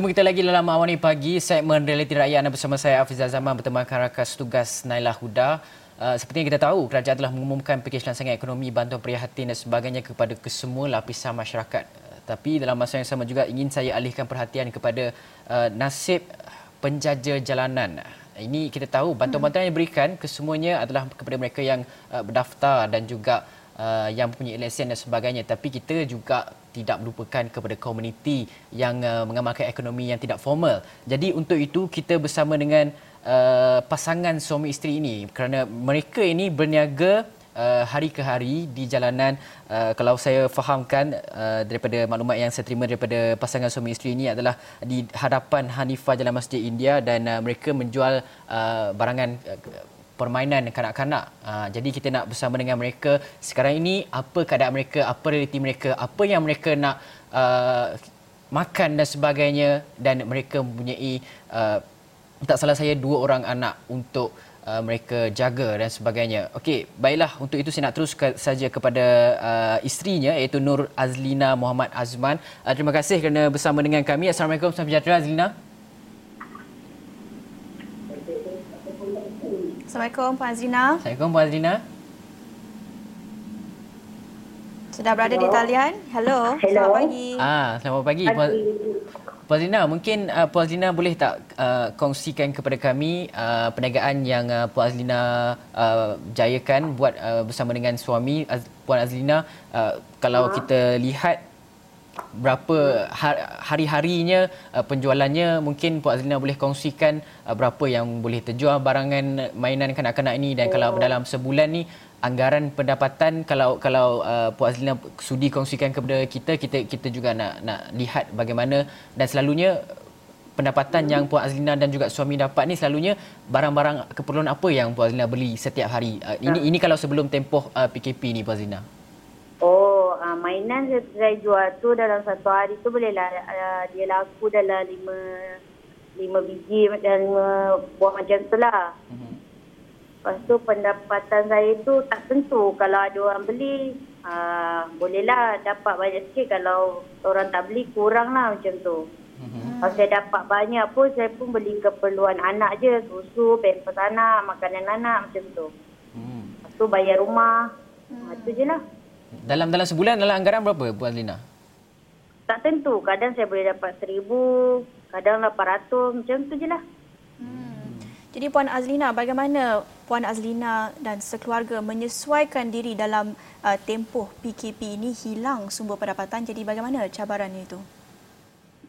Bertemu kita lagi dalam Awani Pagi, segmen Realiti Rakyat anda bersama saya Afizal Zaman bertemankan rakan tugas Naila Huda. Uh, seperti yang kita tahu, kerajaan telah mengumumkan pakej lansangan ekonomi, bantuan prihatin dan sebagainya kepada kesemua lapisan masyarakat. Uh, tapi dalam masa yang sama juga ingin saya alihkan perhatian kepada uh, nasib penjaja jalanan. Ini kita tahu bantuan-bantuan yang diberikan kesemuanya adalah kepada mereka yang uh, berdaftar dan juga uh, yang mempunyai lesen dan sebagainya tapi kita juga tidak melupakan kepada komuniti yang uh, mengamalkan ekonomi yang tidak formal. Jadi untuk itu kita bersama dengan uh, pasangan suami isteri ini kerana mereka ini berniaga Uh, hari ke hari di jalanan uh, kalau saya fahamkan uh, daripada maklumat yang saya terima daripada pasangan suami isteri ini adalah di hadapan Hanifah Jalan Masjid India dan uh, mereka menjual uh, barangan uh, permainan kanak-kanak. Uh, jadi kita nak bersama dengan mereka sekarang ini apa keadaan mereka, apa realiti mereka, apa yang mereka nak uh, makan dan sebagainya dan mereka mempunyai uh, tak salah saya dua orang anak untuk uh, mereka jaga dan sebagainya. Okey, baiklah untuk itu saya nak terus ke, saja kepada uh, isterinya iaitu Nur Azlina Muhammad Azman. Uh, terima kasih kerana bersama dengan kami. Assalamualaikum, salam sejahtera Azlina. Assalamualaikum Puan Azrina. Assalamualaikum Puan Azrina. Sudah berada Hello. di talian. Hello. Hello. Selamat pagi. Ah, selamat pagi. Puan, Puan Azrina, mungkin uh, Puan Azrina boleh tak uh, kongsikan kepada kami uh, perniagaan yang uh, Puan Azrina uh, jayakan buat uh, bersama dengan suami Az, Puan Azlina uh, kalau ha. kita lihat berapa hari-harinya uh, penjualannya mungkin Puan Azlina boleh kongsikan uh, berapa yang boleh terjual barangan mainan kanak-kanak ini dan kalau dalam sebulan ni anggaran pendapatan kalau kalau uh, Puan Azlina sudi kongsikan kepada kita kita kita juga nak nak lihat bagaimana dan selalunya pendapatan yang Puan Azlina dan juga suami dapat ni selalunya barang-barang keperluan apa yang Puan Azlina beli setiap hari? Uh, ini ini kalau sebelum tempoh uh, PKP ni Puan Azlina Oh, uh, mainan saya, saya jual tu dalam satu hari tu boleh lah uh, dia laku dalam lima lima biji dan lima buah macam tu lah. Mm-hmm. Lepas tu pendapatan saya tu tak tentu kalau ada orang beli uh, bolehlah dapat banyak sikit kalau orang tak beli kurang lah macam tu. Mm-hmm. Kalau saya dapat banyak pun saya pun beli keperluan anak je susu, pampers anak, makanan anak macam tu. Mm. Lepas tu bayar rumah. Mm. Itu je lah. Dalam dalam sebulan dalam anggaran berapa Puan Azlina? Tak tentu. Kadang saya boleh dapat seribu, kadang lapan ratus, macam tu je lah. Hmm. Jadi Puan Azlina, bagaimana Puan Azlina dan sekeluarga menyesuaikan diri dalam uh, tempoh PKP ini hilang sumber pendapatan? Jadi bagaimana cabarannya itu?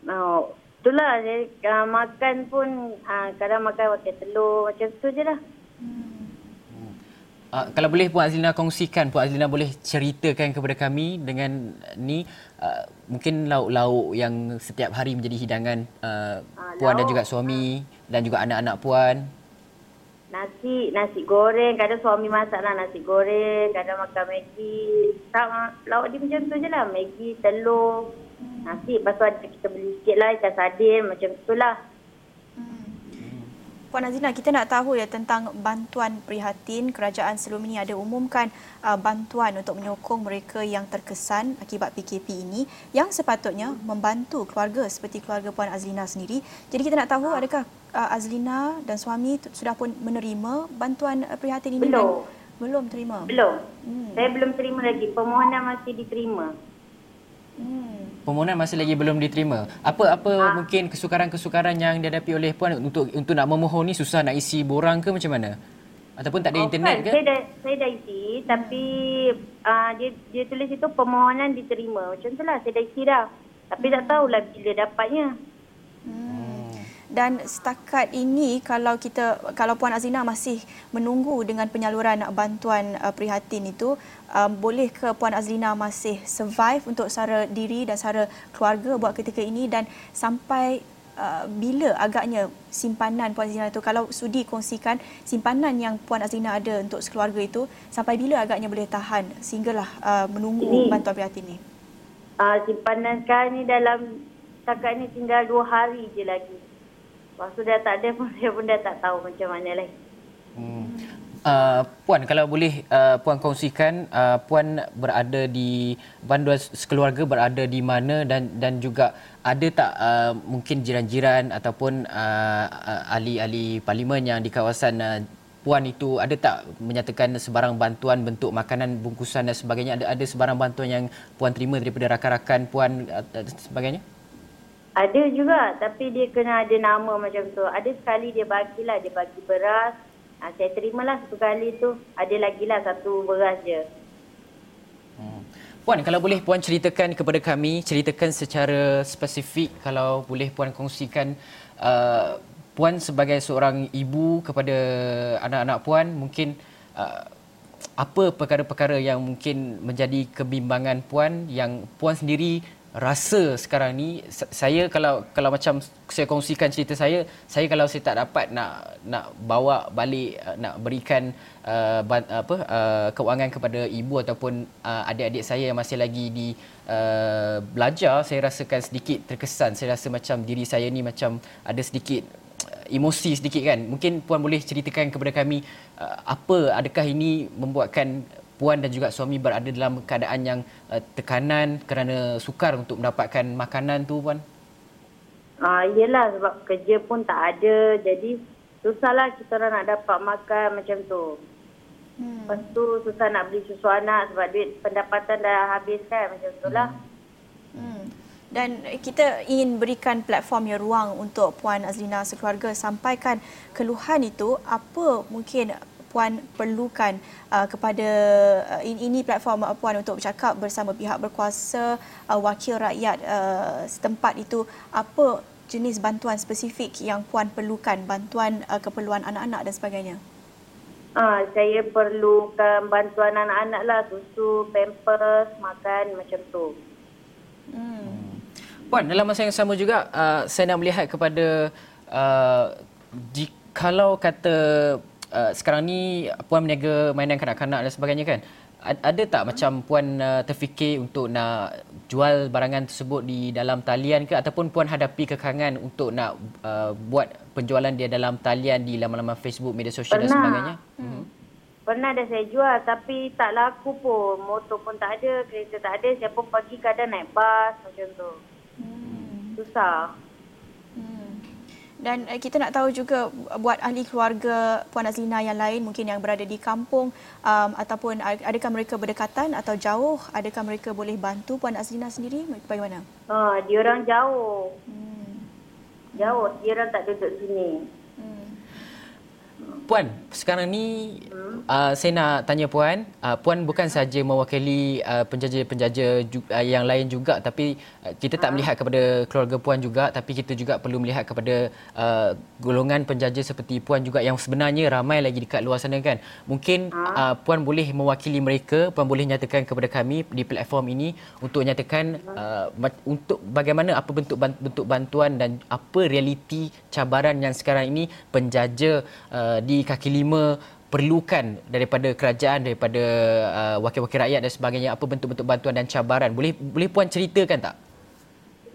Oh, itulah. Uh, makan pun uh, kadang makan pakai telur, macam tu je lah. Uh, kalau boleh Puan Azlina kongsikan, Puan Azlina boleh ceritakan kepada kami dengan ni uh, mungkin lauk-lauk yang setiap hari menjadi hidangan uh, Puan dan juga suami dan juga anak-anak Puan. Nasi, nasi goreng. Kadang suami masak lah nasi goreng. Kadang makan Maggi. Tak, lauk dia macam tu je lah. Maggi, telur, nasi. Lepas tu ada kita beli sikit lah ikan sardin. Macam tu lah. Puan Azina, kita nak tahu ya tentang bantuan prihatin. Kerajaan sebelum ini ada umumkan uh, bantuan untuk menyokong mereka yang terkesan akibat PKP ini yang sepatutnya membantu keluarga seperti keluarga Puan Azlina sendiri. Jadi kita nak tahu adakah uh, Azlina dan suami sudah pun menerima bantuan uh, prihatin ini? Belum. Dan belum terima? Belum. Hmm. Saya belum terima lagi. Permohonan masih diterima. Hmm permohonan masih lagi belum diterima. Apa apa ha. mungkin kesukaran-kesukaran yang dihadapi oleh puan untuk untuk nak memohon ni susah nak isi borang ke macam mana? Ataupun tak ada oh, internet kan? ke? Saya dah saya dah isi tapi uh, dia dia tulis itu permohonan diterima. Macam itulah saya dah isi dah. Tapi hmm. tak tahulah bila dapatnya. Dan setakat ini kalau kita kalau Puan Azina masih menunggu dengan penyaluran bantuan uh, prihatin itu um, boleh ke Puan Azlina masih survive untuk sara diri dan sara keluarga buat ketika ini dan sampai uh, bila agaknya simpanan Puan Azlina itu kalau sudi kongsikan simpanan yang Puan Azlina ada untuk sekeluarga itu sampai bila agaknya boleh tahan sehinggalah uh, menunggu ini, bantuan prihatin ini. Uh, simpanan sekarang ni dalam setakat ni tinggal dua hari je lagi. Lepas tu dah tak ada pun saya pun dah tak tahu macam mana lagi. Hmm. Uh, Puan, kalau boleh uh, Puan kongsikan, uh, Puan berada di banduan sekeluarga berada di mana dan dan juga ada tak uh, mungkin jiran-jiran ataupun uh, uh, ahli-ahli parlimen yang di kawasan uh, Puan itu ada tak menyatakan sebarang bantuan bentuk makanan bungkusan dan sebagainya ada ada sebarang bantuan yang Puan terima daripada rakan-rakan Puan uh, dan sebagainya? Ada juga tapi dia kena ada nama macam tu. Ada sekali dia bagilah, dia bagi beras, Ha, saya terimalah satu kali tu. Ada lagi lah satu beras je. Hmm. Puan, kalau boleh Puan ceritakan kepada kami, ceritakan secara spesifik kalau boleh Puan kongsikan uh, Puan sebagai seorang ibu kepada anak-anak Puan mungkin uh, apa perkara-perkara yang mungkin menjadi kebimbangan Puan yang Puan sendiri rasa sekarang ni saya kalau kalau macam saya kongsikan cerita saya saya kalau saya tak dapat nak nak bawa balik uh, nak berikan uh, apa uh, kewangan kepada ibu ataupun uh, adik-adik saya yang masih lagi di uh, belajar saya rasakan sedikit terkesan. Saya rasa macam diri saya ni macam ada sedikit emosi sedikit kan. Mungkin puan boleh ceritakan kepada kami uh, apa adakah ini membuatkan puan dan juga suami berada dalam keadaan yang uh, tekanan kerana sukar untuk mendapatkan makanan tu puan? Ah uh, iyalah sebab kerja pun tak ada jadi susahlah kita orang nak dapat makan macam tu. Hmm. Lepas tu susah nak beli susu anak sebab duit pendapatan dah habis kan macam tu lah. Hmm. hmm. Dan kita ingin berikan platform yang ruang untuk Puan Azlina sekeluarga sampaikan keluhan itu apa mungkin puan perlukan uh, kepada uh, ini platform uh, puan untuk bercakap bersama pihak berkuasa uh, wakil rakyat uh, setempat itu apa jenis bantuan spesifik yang puan perlukan bantuan uh, keperluan anak-anak dan sebagainya Ah, saya perlukan bantuan anak-anak lah, susu, pampers, makan macam tu. Hmm. Puan, dalam masa yang sama juga, uh, saya nak melihat kepada uh, kalau kata uh, sekarang ni puan meniaga mainan kanak-kanak dan sebagainya kan ada tak macam puan uh, terfikir untuk nak jual barangan tersebut di dalam talian ke ataupun puan hadapi kekangan untuk nak uh, buat penjualan dia dalam talian di laman-laman Facebook, media sosial dan sebagainya? Hmm. Pernah dah saya jual tapi tak laku pun. Motor pun tak ada, kereta tak ada. Siapa pagi kadang naik bas macam tu. Hmm. Susah. Dan uh, kita nak tahu juga buat ahli keluarga Puan Azlina yang lain mungkin yang berada di kampung um, ataupun adakah mereka berdekatan atau jauh? Adakah mereka boleh bantu Puan Azlina sendiri? Bagaimana? Ha, dia orang jauh. Hmm. Jauh, dia orang tak duduk sini. Puan, sekarang ni hmm. uh, saya nak tanya Puan, uh, Puan bukan saja mewakili uh, penjaja-penjaja uh, yang lain juga tapi uh, kita tak ha? melihat kepada keluarga Puan juga tapi kita juga perlu melihat kepada uh, golongan penjaja seperti Puan juga yang sebenarnya ramai lagi dekat luar sana kan. Mungkin ha? uh, Puan boleh mewakili mereka, Puan boleh nyatakan kepada kami di platform ini untuk nyatakan uh, untuk bagaimana apa bentuk bentuk bantuan dan apa realiti cabaran yang sekarang ini penjaja uh, di kaki lima perlukan daripada kerajaan daripada uh, wakil-wakil rakyat dan sebagainya apa bentuk-bentuk bantuan dan cabaran? Boleh boleh puan ceritakan tak?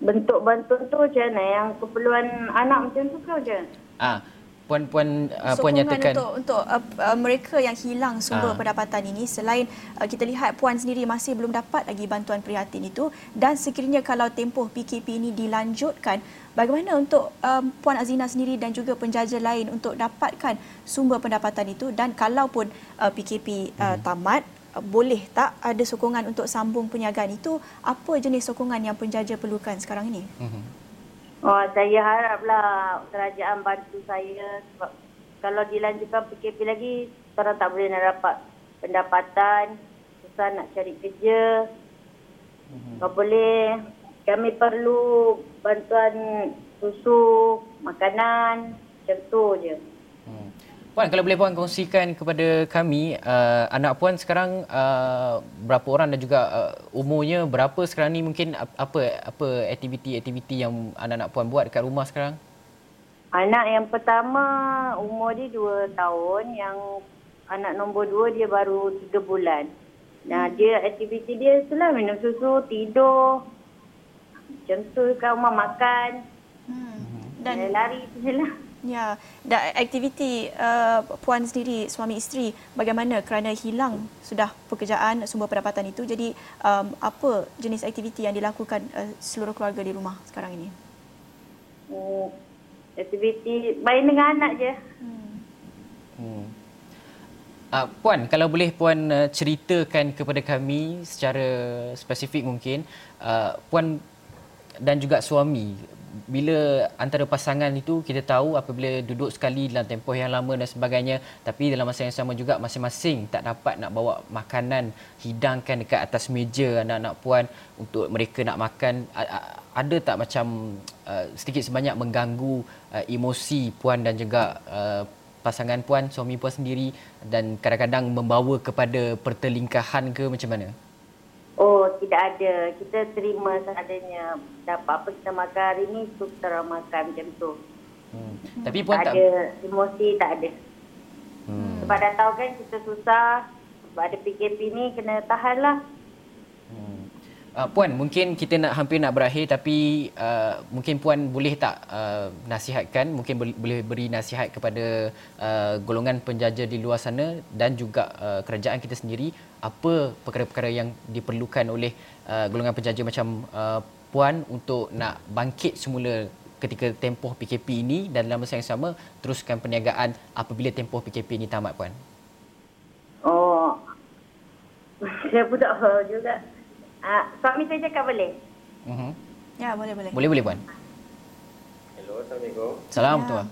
Bentuk bantuan tu macam mana? Yang keperluan anak macam tu ke macam ah puan-puan uh, puan nyatakan untuk untuk uh, uh, mereka yang hilang sumber uh. pendapatan ini selain uh, kita lihat puan sendiri masih belum dapat lagi bantuan prihatin itu dan sekiranya kalau tempoh PKP ini dilanjutkan bagaimana untuk um, puan Azina sendiri dan juga penjaja lain untuk dapatkan sumber pendapatan itu dan kalaupun uh, PKP uh, hmm. tamat uh, boleh tak ada sokongan untuk sambung perniagaan itu apa jenis sokongan yang penjaja perlukan sekarang ini hmm. Oh, saya haraplah kerajaan bantu saya sebab kalau dilanjutkan PKP lagi, orang tak boleh nak dapat pendapatan, susah nak cari kerja. Mm-hmm. Kalau boleh, kami perlu bantuan susu, makanan, macam tu je. Puan, kalau boleh puan kongsikan kepada kami, uh, anak puan sekarang uh, berapa orang dan juga uh, umurnya berapa sekarang ni mungkin apa apa aktiviti-aktiviti yang anak-anak puan buat dekat rumah sekarang? Anak yang pertama umur dia dua tahun, yang anak nombor dua dia baru tiga bulan. Nah, dia aktiviti dia itulah minum susu, tidur. Macam tu kat rumah makan. Hmm. Dan lari tu je lah. Ya, dan aktiviti uh, puan sendiri suami isteri bagaimana kerana hilang sudah pekerjaan sumber pendapatan itu. Jadi um, apa jenis aktiviti yang dilakukan uh, seluruh keluarga di rumah sekarang ini? Hmm, aktiviti main dengan anak je. Hmm. Uh, Puan, kalau boleh Puan uh, ceritakan kepada kami secara spesifik mungkin, uh, Puan dan juga suami, bila antara pasangan itu kita tahu apabila duduk sekali dalam tempoh yang lama dan sebagainya, tapi dalam masa yang sama juga masing-masing tak dapat nak bawa makanan hidangkan dekat atas meja anak-anak Puan untuk mereka nak makan, ada tak macam uh, sedikit sebanyak mengganggu uh, emosi Puan dan juga uh, pasangan puan, suami puan sendiri dan kadang-kadang membawa kepada pertelingkahan ke macam mana? Tidak ada. Kita terima seadanya. Dapat apa kita makan hari ni, tu kita orang makan macam tu. Hmm. Tapi puan tak tak, ada emosi, tak ada. Hmm. Sebab dah tahu kan kita susah. Sebab ada PKP ni, kena tahan lah. Uh, puan, mungkin kita nak hampir nak berakhir tapi uh, mungkin puan boleh tak uh, nasihatkan, mungkin boleh, boleh beri nasihat kepada uh, golongan penjaja di luar sana dan juga uh, kerajaan kita sendiri apa perkara-perkara yang diperlukan oleh uh, golongan penjaja macam uh, puan untuk nak bangkit semula ketika tempoh PKP ini dan dalam masa yang sama teruskan perniagaan apabila tempoh PKP ini tamat puan. Oh, saya pun tak tahu juga. Ah, suami saya cakap boleh? Uh-huh. Ya, boleh boleh. Boleh boleh puan. Hello, Assalamualaikum. Salam Ya. tuan.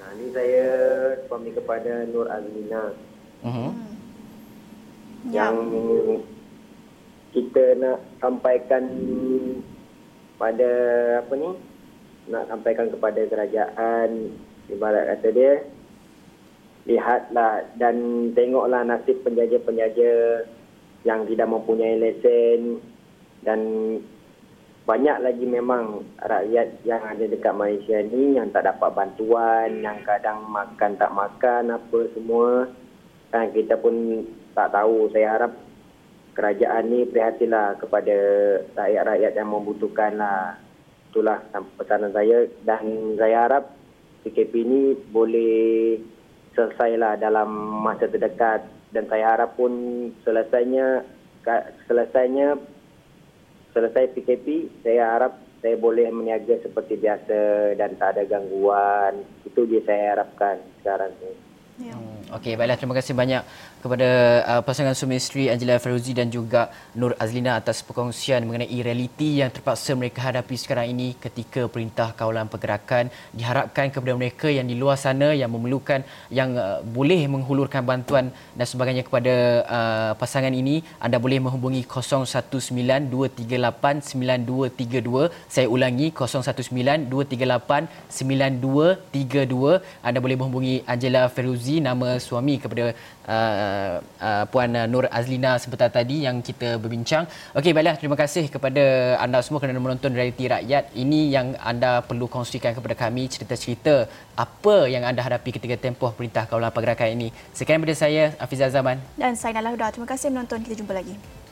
Nah, ni saya suami kepada Nur Azlina Uh-huh. Ya. yang kita nak sampaikan pada apa ni? Nak sampaikan kepada kerajaan ibarat kata dia lihatlah dan tengoklah nasib penjaja-penjaja yang tidak mempunyai lesen dan banyak lagi memang rakyat yang ada dekat Malaysia ni yang tak dapat bantuan, yang kadang makan tak makan apa semua. Kan kita pun tak tahu. Saya harap kerajaan ni prihatinlah kepada rakyat-rakyat yang membutuhkan lah. Itulah pesanan saya dan saya harap PKP ni boleh selesailah dalam masa terdekat dan saya harap pun selesainya selesainya selesai PKP, saya harap saya boleh meniaga seperti biasa dan tak ada gangguan. Itu je saya harapkan sekarang ni. Ya. Hmm, Okey, baiklah. Terima kasih banyak kepada uh, pasangan suami isteri Angela Feruzi dan juga Nur Azlina atas perkongsian mengenai realiti yang terpaksa mereka hadapi sekarang ini ketika Perintah Kawalan Pergerakan diharapkan kepada mereka yang di luar sana yang memerlukan yang uh, boleh menghulurkan bantuan dan sebagainya kepada uh, pasangan ini anda boleh menghubungi 0192389232 saya ulangi 0192389232 anda boleh menghubungi Angela Feruzi nama suami kepada uh, uh, Puan Nur Azlina sebentar tadi yang kita berbincang. Okey, baiklah terima kasih kepada anda semua kerana menonton Realiti Rakyat. Ini yang anda perlu kongsikan kepada kami cerita-cerita apa yang anda hadapi ketika tempoh Perintah Kawalan Pergerakan ini. Sekian daripada saya Afizah Zaman. Dan saya Nala Huda. Terima kasih menonton. Kita jumpa lagi.